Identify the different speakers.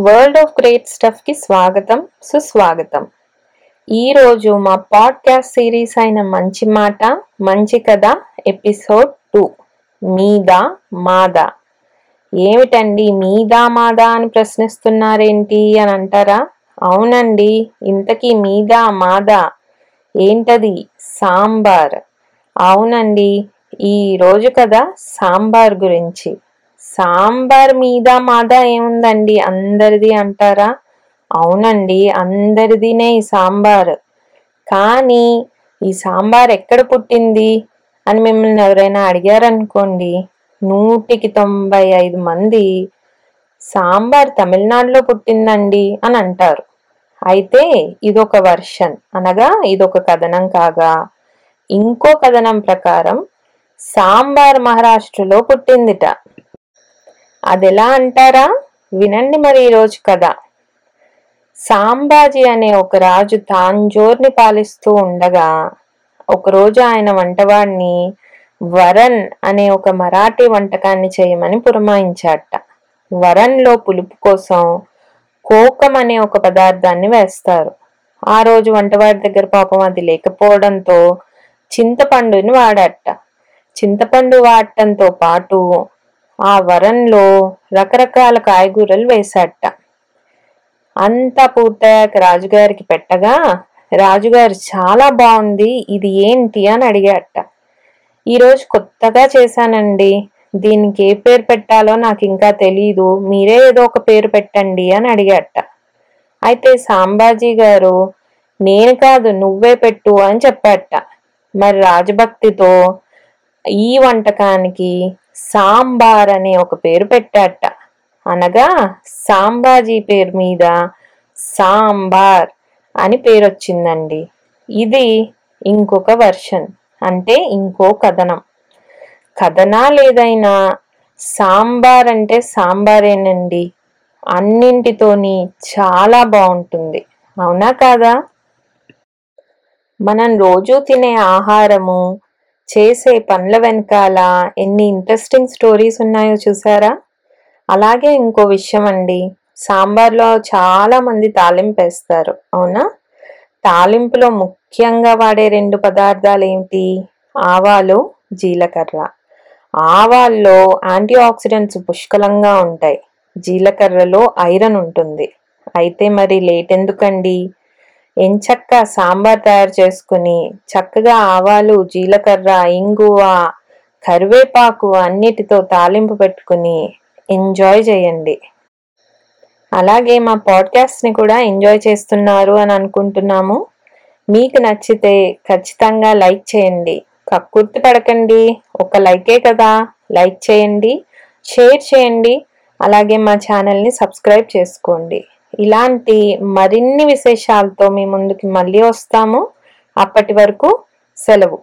Speaker 1: World of great స్టఫ్కి స్వాగతం సుస్వాగతం. ఈరోజు మా పాడ్కాస్ట్ సిరీస్ అయిన మంచి మాట మంచి కథ ఎపిసోడ్ టూ మీదా మాదా. ఏమిటండి మీదా మాదా అని ప్రశ్నిస్తున్నారేంటి అని అంటారా? అవునండి ఇంతకీ మీదా మాదా ఏంటది? సాంబార్. అవునండి ఈ రోజు కదా సాంబార్ గురించి. సాంబార్ మీద మాదా ఏముందండి? అందరిది అంటారా? అవునండి అందరిదినే ఈ సాంబార్. కానీ ఈ సాంబార్ ఎక్కడ పుట్టింది అని మిమ్మల్ని ఎవరైనా అడిగారనుకోండి నూటికి తొంభై ఐదు మంది సాంబార్ తమిళనాడులో పుట్టిందండి అని అంటారు. అయితే ఇదొక వర్షన్. అనగా ఇదొక కథనం కాగా ఇంకో కథనం ప్రకారం సాంబార్ మహారాష్ట్రలో పుట్టిందిట. అదెలా అంటారా? వినండి మరి ఈరోజు కథ. సాంబాజీ అనే ఒక రాజు తాంజోర్ని పాలిస్తూ ఉండగా ఒకరోజు ఆయన వంటవాడిని వరన్ అనే ఒక మరాఠీ వంటకాన్ని చేయమని పురమాయించాట వరన్లో పులుపు కోసం కోకం అనే ఒక పదార్థాన్ని వేస్తారు. ఆ రోజు వంటవాడి దగ్గర పాపం అది లేకపోవడంతో చింతపండుని వాడట. చింతపండు వాడటంతో పాటు ఆ వరంలో రకరకాల కాయగూరలు వేశాట అంతా పూర్తయ్యాక రాజుగారికి పెట్టగా రాజుగారు చాలా బాగుంది. ఇది ఏంటి? అని అడిగాట ఈరోజు కొత్తగా చేశానండి. దీనికి ఏ పేరు పెట్టాలో నాకు ఇంకా తెలీదు. మీరే ఏదో ఒక పేరు పెట్టండి అని అడిగాట అయితే సాంబాజీ గారు నేను కాదు నువ్వే పెట్టు అని చెప్పాట మరి రాజభక్తితో ఈ వంటకానికి సాంబార్ అనే ఒక పేరు పెట్టాట అనగా సాంబాజీ పేరు మీద సాంబార్ అని పేరు వచ్చిందండి ఇది ఇంకొక వర్షన్ అంటే ఇంకో కథనం. కథనాలేదైనా సాంబార్ అంటే సాంబారేనండి. అన్నింటితోని చాలా బాగుంటుంది అవునా కాదా? మనం రోజు తినే ఆహారము చేసే పనుల వెనకాల ఎన్ని ఇంట్రెస్టింగ్ స్టోరీస్ ఉన్నాయో చూసారా? అలాగే ఇంకో విషయం అండి. సాంబార్లో చాలామంది తాలింపు వేస్తారు అవునా? తాలింపులో ముఖ్యంగా వాడే రెండు పదార్థాలు ఏంటి? ఆవాలు జీలకర్ర. ఆవాల్లో యాంటీ ఆక్సిడెంట్స్ పుష్కలంగా ఉంటాయి. జీలకర్రలో ఐరన్ ఉంటుంది. అయితే మరి లేట్ ఎందుకండి? ఎంచక్క సాంబార్ తయారు చేసుకుని చక్కగా ఆవాలు జీలకర్ర ఇంగువ కరివేపాకు అన్నిటితో తాలింపు పెట్టుకుని ఎంజాయ్ చేయండి. అలాగే మా పాడ్కాస్ట్ని కూడా ఎంజాయ్ చేస్తున్నారు అని అనుకుంటున్నాము. మీకు నచ్చితే ఖచ్చితంగా లైక్ చేయండి. కక్కుర్తి పడకండి ఒక లైకే కదా. లైక్ చేయండి. షేర్ చేయండి. అలాగే మా ఛానల్ని సబ్స్క్రైబ్ చేసుకోండి. ఇలాంటి మరిన్ని విశేషాలతో మీ ముందుకి మళ్ళీ వస్తాము. అప్పటి వరకు సెలవు.